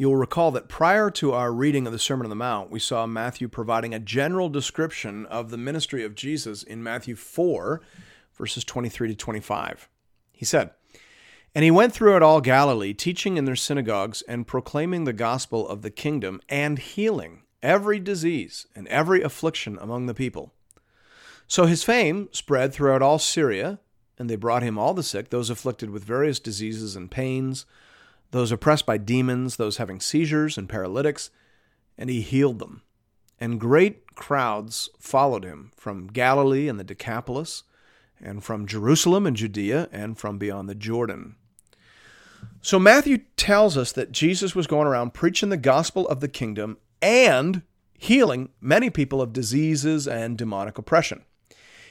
You'll recall that prior to our reading of the Sermon on the Mount, we saw Matthew providing a general description of the ministry of Jesus in Matthew 4, verses 23 to 25. He said, And he went throughout all Galilee, teaching in their synagogues and proclaiming the gospel of the kingdom and healing every disease and every affliction among the people. So his fame spread throughout all Syria, and they brought him all the sick, those afflicted with various diseases and pains those oppressed by demons, those having seizures and paralytics, and he healed them. And great crowds followed him from Galilee and the Decapolis, and from Jerusalem and Judea, and from beyond the Jordan. So Matthew tells us that Jesus was going around preaching the gospel of the kingdom and healing many people of diseases and demonic oppression.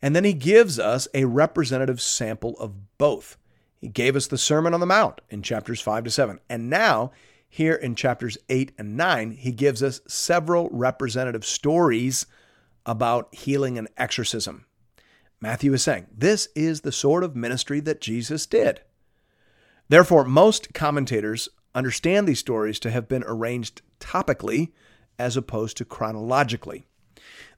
And then he gives us a representative sample of both. He gave us the Sermon on the Mount in chapters 5 to 7. And now, here in chapters 8 and 9, he gives us several representative stories about healing and exorcism. Matthew is saying this is the sort of ministry that Jesus did. Therefore, most commentators understand these stories to have been arranged topically as opposed to chronologically.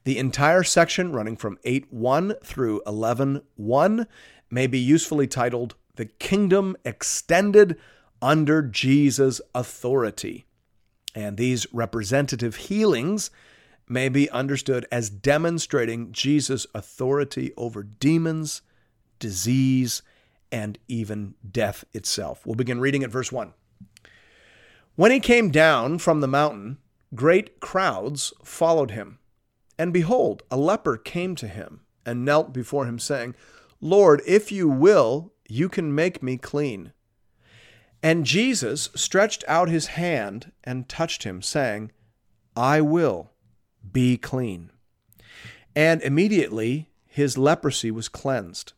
The entire section running from 8 1 through 11:1 may be usefully titled the kingdom extended under Jesus' authority. And these representative healings may be understood as demonstrating Jesus' authority over demons, disease, and even death itself. We'll begin reading at verse 1. When he came down from the mountain, great crowds followed him. And behold, a leper came to him and knelt before him, saying, Lord, if you will, you can make me clean. And Jesus stretched out his hand and touched him, saying, I will be clean. And immediately his leprosy was cleansed.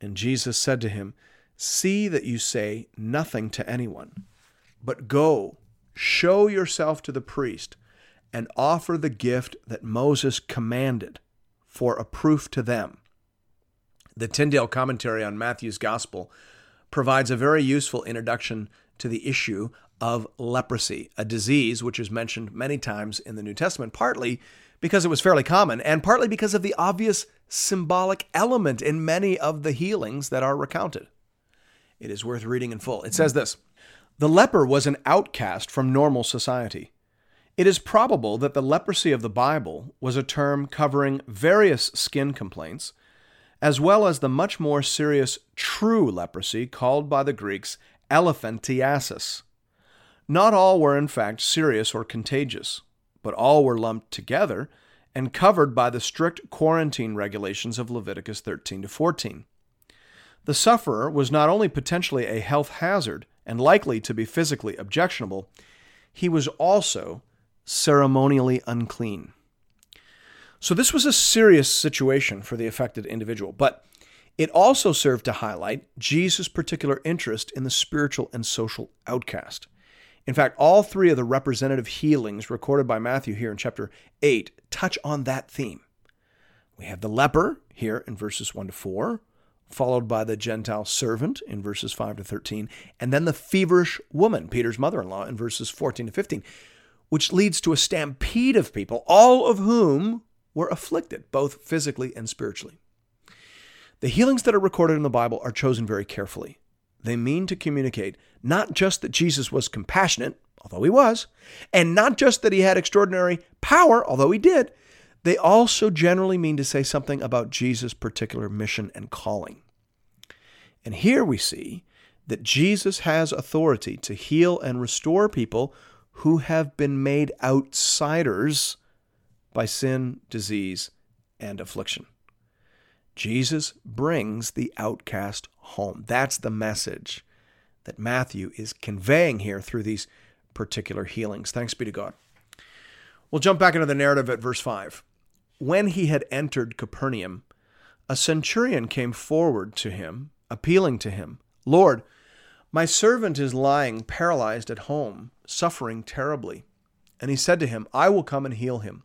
And Jesus said to him, See that you say nothing to anyone, but go, show yourself to the priest, and offer the gift that Moses commanded for a proof to them. The Tyndale commentary on Matthew's Gospel provides a very useful introduction to the issue of leprosy, a disease which is mentioned many times in the New Testament, partly because it was fairly common, and partly because of the obvious symbolic element in many of the healings that are recounted. It is worth reading in full. It says this The leper was an outcast from normal society. It is probable that the leprosy of the Bible was a term covering various skin complaints as well as the much more serious true leprosy called by the Greeks elephantiasis. Not all were in fact serious or contagious, but all were lumped together and covered by the strict quarantine regulations of Leviticus 13 to 14. The sufferer was not only potentially a health hazard and likely to be physically objectionable, he was also ceremonially unclean. So this was a serious situation for the affected individual, but it also served to highlight Jesus' particular interest in the spiritual and social outcast. In fact, all three of the representative healings recorded by Matthew here in chapter 8 touch on that theme. We have the leper here in verses 1 to 4, followed by the Gentile servant in verses 5 to 13, and then the feverish woman, Peter's mother in law, in verses 14 to 15, which leads to a stampede of people, all of whom were afflicted, both physically and spiritually. The healings that are recorded in the Bible are chosen very carefully. They mean to communicate not just that Jesus was compassionate, although he was, and not just that he had extraordinary power, although he did. They also generally mean to say something about Jesus' particular mission and calling. And here we see that Jesus has authority to heal and restore people who have been made outsiders by sin, disease, and affliction. Jesus brings the outcast home. That's the message that Matthew is conveying here through these particular healings. Thanks be to God. We'll jump back into the narrative at verse 5. When he had entered Capernaum, a centurion came forward to him, appealing to him, Lord, my servant is lying paralyzed at home, suffering terribly. And he said to him, I will come and heal him.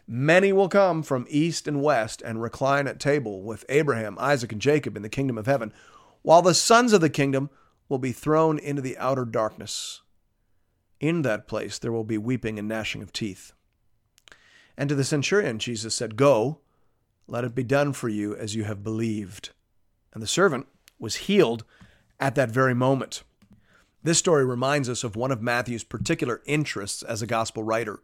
many will come from east and west and recline at table with Abraham, Isaac, and Jacob in the kingdom of heaven, while the sons of the kingdom will be thrown into the outer darkness. In that place there will be weeping and gnashing of teeth. And to the centurion, Jesus said, Go, let it be done for you as you have believed. And the servant was healed at that very moment. This story reminds us of one of Matthew's particular interests as a gospel writer.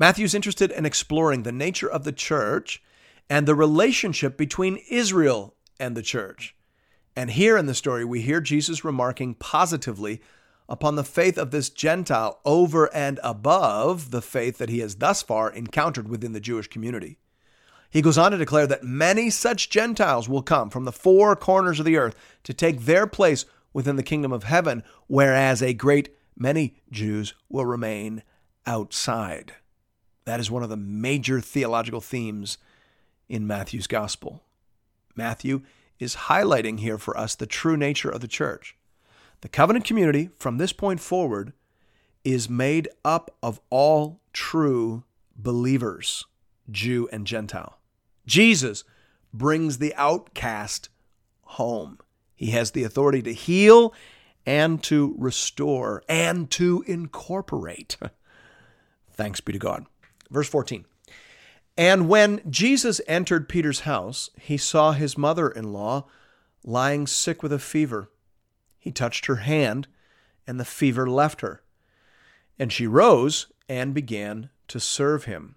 Matthew's interested in exploring the nature of the church and the relationship between Israel and the church. And here in the story, we hear Jesus remarking positively upon the faith of this Gentile over and above the faith that he has thus far encountered within the Jewish community. He goes on to declare that many such Gentiles will come from the four corners of the earth to take their place within the kingdom of heaven, whereas a great many Jews will remain outside. That is one of the major theological themes in Matthew's gospel. Matthew is highlighting here for us the true nature of the church. The covenant community, from this point forward, is made up of all true believers, Jew and Gentile. Jesus brings the outcast home. He has the authority to heal and to restore and to incorporate. Thanks be to God. Verse 14. And when Jesus entered Peter's house, he saw his mother in law lying sick with a fever. He touched her hand, and the fever left her. And she rose and began to serve him.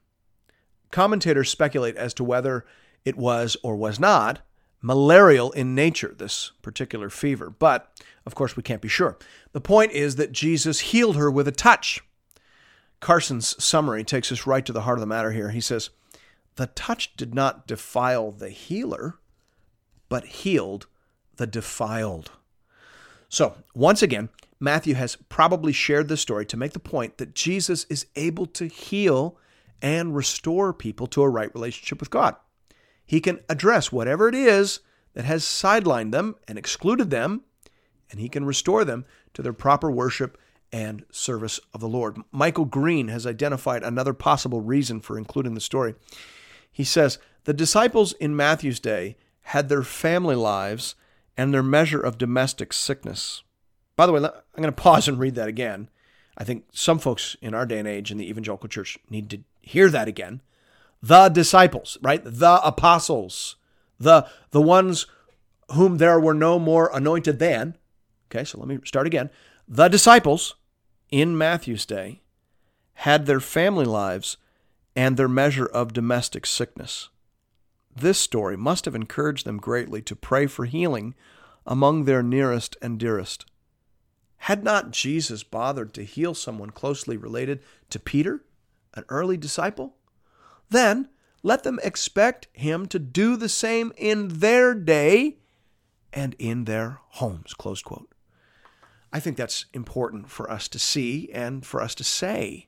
Commentators speculate as to whether it was or was not malarial in nature, this particular fever, but of course we can't be sure. The point is that Jesus healed her with a touch. Carson's summary takes us right to the heart of the matter here. He says, The touch did not defile the healer, but healed the defiled. So, once again, Matthew has probably shared this story to make the point that Jesus is able to heal and restore people to a right relationship with God. He can address whatever it is that has sidelined them and excluded them, and he can restore them to their proper worship and service of the Lord. Michael Green has identified another possible reason for including the story. He says, The disciples in Matthew's day had their family lives and their measure of domestic sickness. By the way, I'm going to pause and read that again. I think some folks in our day and age in the evangelical church need to hear that again. The disciples, right? The apostles, the the ones whom there were no more anointed than. Okay, so let me start again. The disciples in Matthew's day had their family lives and their measure of domestic sickness. This story must have encouraged them greatly to pray for healing among their nearest and dearest. Had not Jesus bothered to heal someone closely related to Peter, an early disciple? Then let them expect him to do the same in their day and in their homes. Close quote. I think that's important for us to see and for us to say.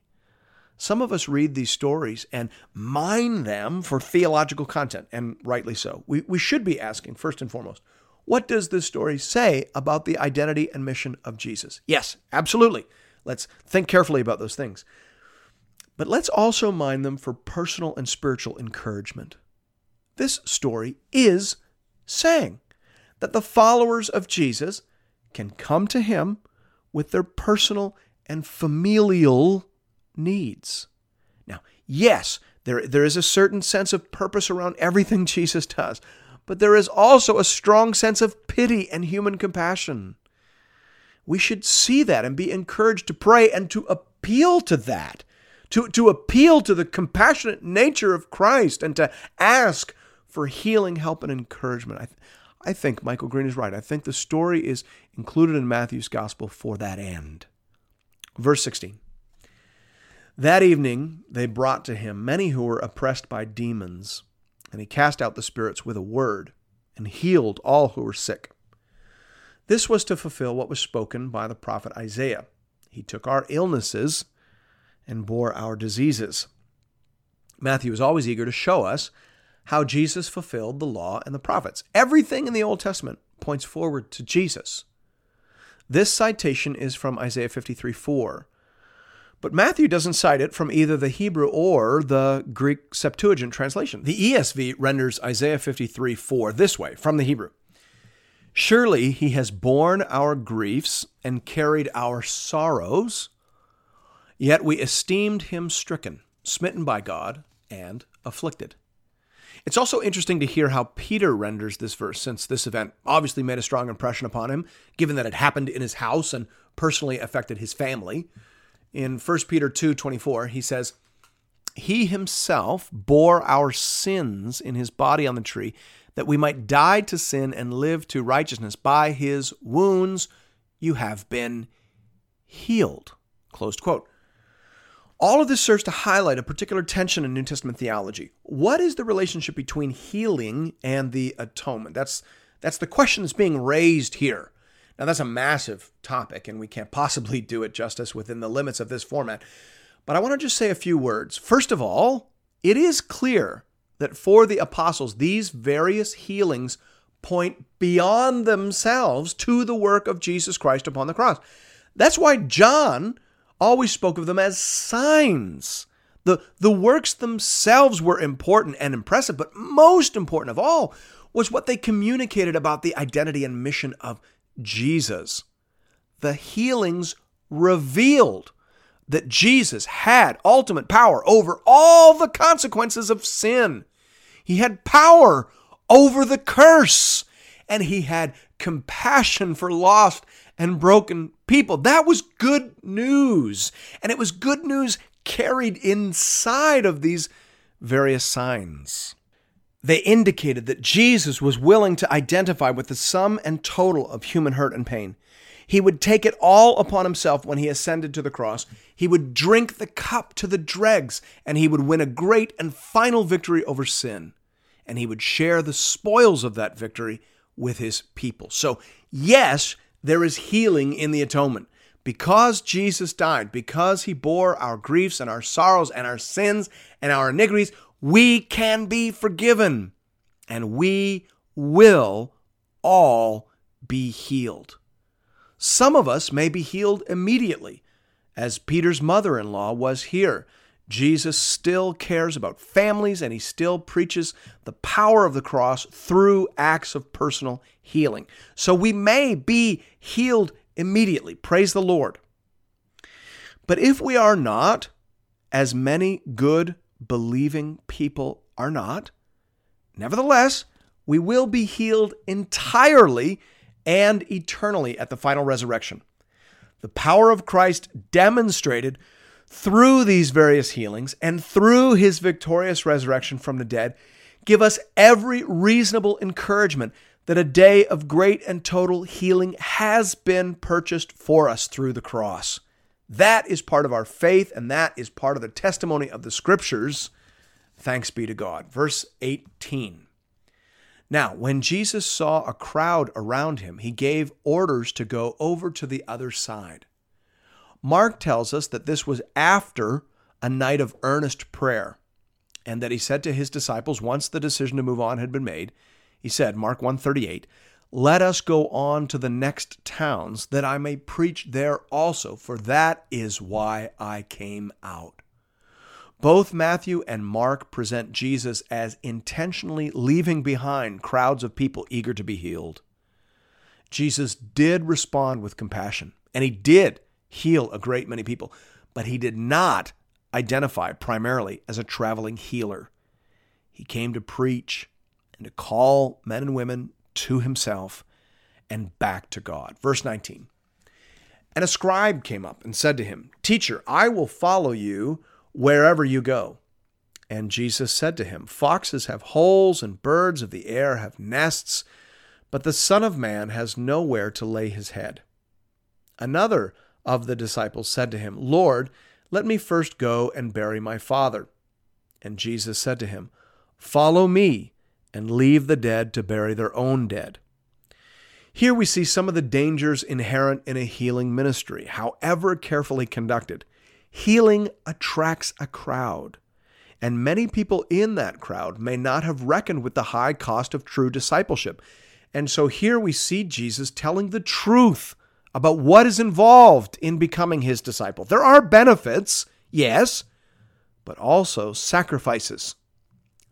Some of us read these stories and mine them for theological content, and rightly so. We, we should be asking, first and foremost, what does this story say about the identity and mission of Jesus? Yes, absolutely. Let's think carefully about those things. But let's also mine them for personal and spiritual encouragement. This story is saying that the followers of Jesus can come to Him with their personal and familial needs. Now, yes, there, there is a certain sense of purpose around everything Jesus does, but there is also a strong sense of pity and human compassion. We should see that and be encouraged to pray and to appeal to that, to, to appeal to the compassionate nature of Christ and to ask for healing, help, and encouragement. I, I think Michael Green is right. I think the story is included in Matthew's gospel for that end. Verse 16. That evening they brought to him many who were oppressed by demons, and he cast out the spirits with a word and healed all who were sick. This was to fulfill what was spoken by the prophet Isaiah. He took our illnesses and bore our diseases. Matthew is always eager to show us how Jesus fulfilled the law and the prophets. Everything in the Old Testament points forward to Jesus. This citation is from Isaiah 53 4. But Matthew doesn't cite it from either the Hebrew or the Greek Septuagint translation. The ESV renders Isaiah 53 4 this way from the Hebrew Surely he has borne our griefs and carried our sorrows, yet we esteemed him stricken, smitten by God, and afflicted. It's also interesting to hear how Peter renders this verse, since this event obviously made a strong impression upon him, given that it happened in his house and personally affected his family. In 1 Peter 2:24, he says, "He himself bore our sins in his body on the tree, that we might die to sin and live to righteousness. By his wounds you have been healed." Closed quote. All of this serves to highlight a particular tension in New Testament theology. What is the relationship between healing and the atonement? That's that's the question that's being raised here. Now that's a massive topic and we can't possibly do it justice within the limits of this format. But I want to just say a few words. First of all, it is clear that for the apostles these various healings point beyond themselves to the work of Jesus Christ upon the cross. That's why John always spoke of them as signs. The, the works themselves were important and impressive, but most important of all was what they communicated about the identity and mission of Jesus. The healings revealed that Jesus had ultimate power over all the consequences of sin. He had power over the curse, and he had compassion for lost and broken people. That was good news. And it was good news carried inside of these various signs. They indicated that Jesus was willing to identify with the sum and total of human hurt and pain. He would take it all upon himself when he ascended to the cross. He would drink the cup to the dregs, and he would win a great and final victory over sin. And he would share the spoils of that victory with his people. So, yes, there is healing in the atonement. Because Jesus died, because he bore our griefs and our sorrows and our sins and our iniquities, we can be forgiven and we will all be healed. Some of us may be healed immediately, as Peter's mother in law was here. Jesus still cares about families and he still preaches the power of the cross through acts of personal healing. So we may be healed immediately. Praise the Lord. But if we are not, as many good believing people are not, nevertheless, we will be healed entirely and eternally at the final resurrection. The power of Christ demonstrated through these various healings and through his victorious resurrection from the dead, give us every reasonable encouragement that a day of great and total healing has been purchased for us through the cross. That is part of our faith, and that is part of the testimony of the scriptures. Thanks be to God. Verse 18. Now, when Jesus saw a crowd around him, he gave orders to go over to the other side. Mark tells us that this was after a night of earnest prayer and that he said to his disciples once the decision to move on had been made, he said, Mark 138, let us go on to the next towns that I may preach there also, for that is why I came out. Both Matthew and Mark present Jesus as intentionally leaving behind crowds of people eager to be healed. Jesus did respond with compassion, and he did heal a great many people, but he did not identify primarily as a traveling healer. He came to preach and to call men and women to himself and back to God. Verse 19. And a scribe came up and said to him, Teacher, I will follow you wherever you go. And Jesus said to him, Foxes have holes, and birds of the air have nests, but the Son of Man has nowhere to lay his head. Another of the disciples said to him, Lord, let me first go and bury my father. And Jesus said to him, Follow me, and leave the dead to bury their own dead. Here we see some of the dangers inherent in a healing ministry, however carefully conducted. Healing attracts a crowd, and many people in that crowd may not have reckoned with the high cost of true discipleship. And so here we see Jesus telling the truth about what is involved in becoming his disciple. There are benefits, yes, but also sacrifices.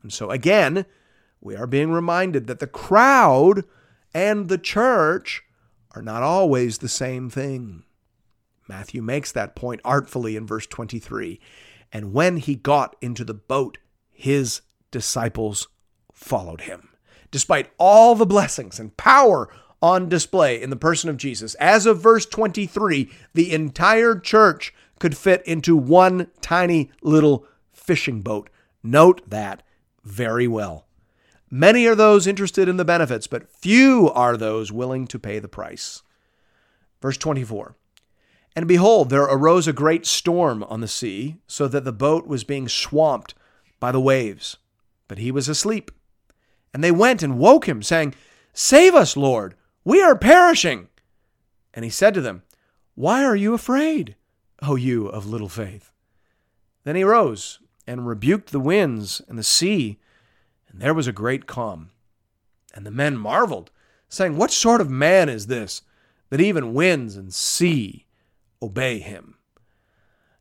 And so again, we are being reminded that the crowd and the church are not always the same thing. Matthew makes that point artfully in verse 23. And when he got into the boat, his disciples followed him. Despite all the blessings and power on display in the person of Jesus, as of verse 23, the entire church could fit into one tiny little fishing boat. Note that very well. Many are those interested in the benefits, but few are those willing to pay the price. Verse 24 And behold, there arose a great storm on the sea, so that the boat was being swamped by the waves. But he was asleep. And they went and woke him, saying, Save us, Lord, we are perishing. And he said to them, Why are you afraid, O you of little faith? Then he rose and rebuked the winds and the sea, and there was a great calm. And the men marveled, saying, What sort of man is this, that even winds and sea obey him?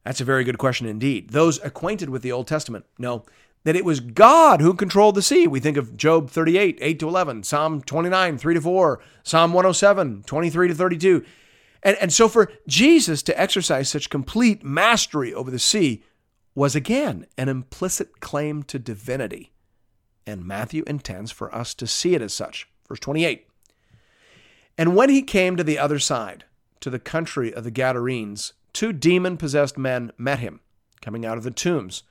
That's a very good question indeed. Those acquainted with the Old Testament know that it was God who controlled the sea. We think of Job 38, 8 to 11, Psalm 29, 3 to 4, Psalm 107, 23 to 32. And, and so for Jesus to exercise such complete mastery over the sea was again an implicit claim to divinity. And Matthew intends for us to see it as such. Verse 28 And when he came to the other side, to the country of the Gadarenes, two demon possessed men met him, coming out of the tombs,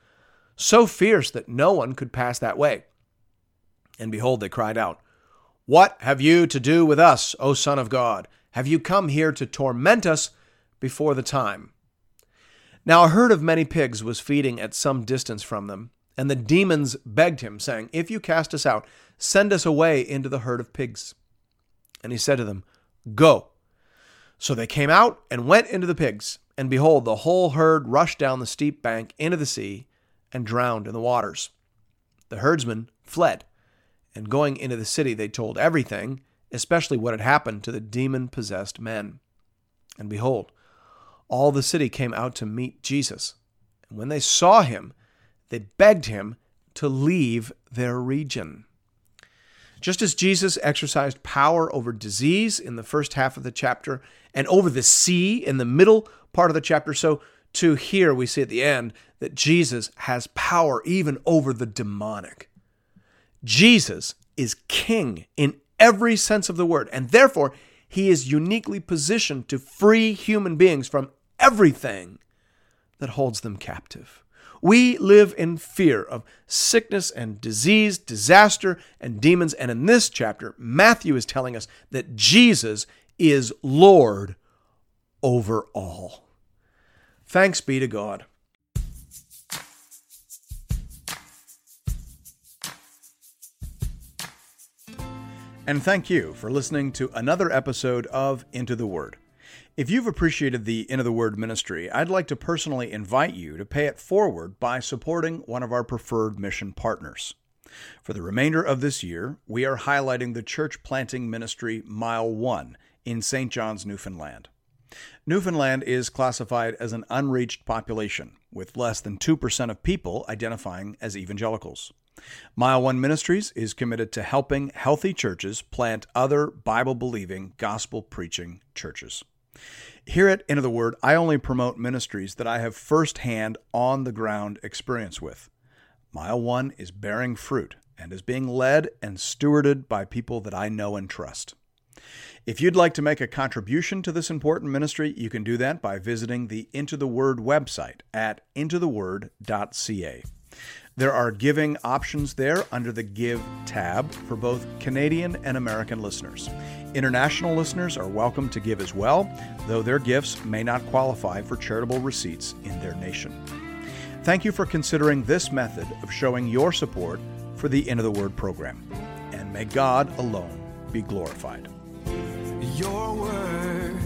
so fierce that no one could pass that way. And behold, they cried out, What have you to do with us, O Son of God? Have you come here to torment us before the time? Now a herd of many pigs was feeding at some distance from them, and the demons begged him, saying, If you cast us out, send us away into the herd of pigs. And he said to them, Go. So they came out and went into the pigs, and behold, the whole herd rushed down the steep bank into the sea and drowned in the waters. The herdsmen fled, and going into the city, they told everything, especially what had happened to the demon possessed men. And behold, all the city came out to meet Jesus. And when they saw him, they begged him to leave their region. Just as Jesus exercised power over disease in the first half of the chapter and over the sea in the middle part of the chapter, so too here we see at the end that Jesus has power even over the demonic. Jesus is king in every sense of the word, and therefore he is uniquely positioned to free human beings from everything that holds them captive. We live in fear of sickness and disease, disaster, and demons. And in this chapter, Matthew is telling us that Jesus is Lord over all. Thanks be to God. And thank you for listening to another episode of Into the Word. If you've appreciated the Into the Word ministry, I'd like to personally invite you to pay it forward by supporting one of our preferred mission partners. For the remainder of this year, we are highlighting the church planting ministry Mile 1 in St. John's, Newfoundland. Newfoundland is classified as an unreached population, with less than 2% of people identifying as evangelicals. Mile One Ministries is committed to helping healthy churches plant other Bible believing, gospel preaching churches. Here at Into the Word, I only promote ministries that I have firsthand, on the ground experience with. Mile One is bearing fruit and is being led and stewarded by people that I know and trust. If you'd like to make a contribution to this important ministry, you can do that by visiting the Into the Word website at intotheword.ca. There are giving options there under the Give tab for both Canadian and American listeners. International listeners are welcome to give as well, though their gifts may not qualify for charitable receipts in their nation. Thank you for considering this method of showing your support for the Into the Word program. And may God alone be glorified. Your word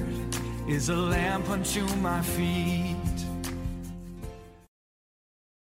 is a lamp unto my feet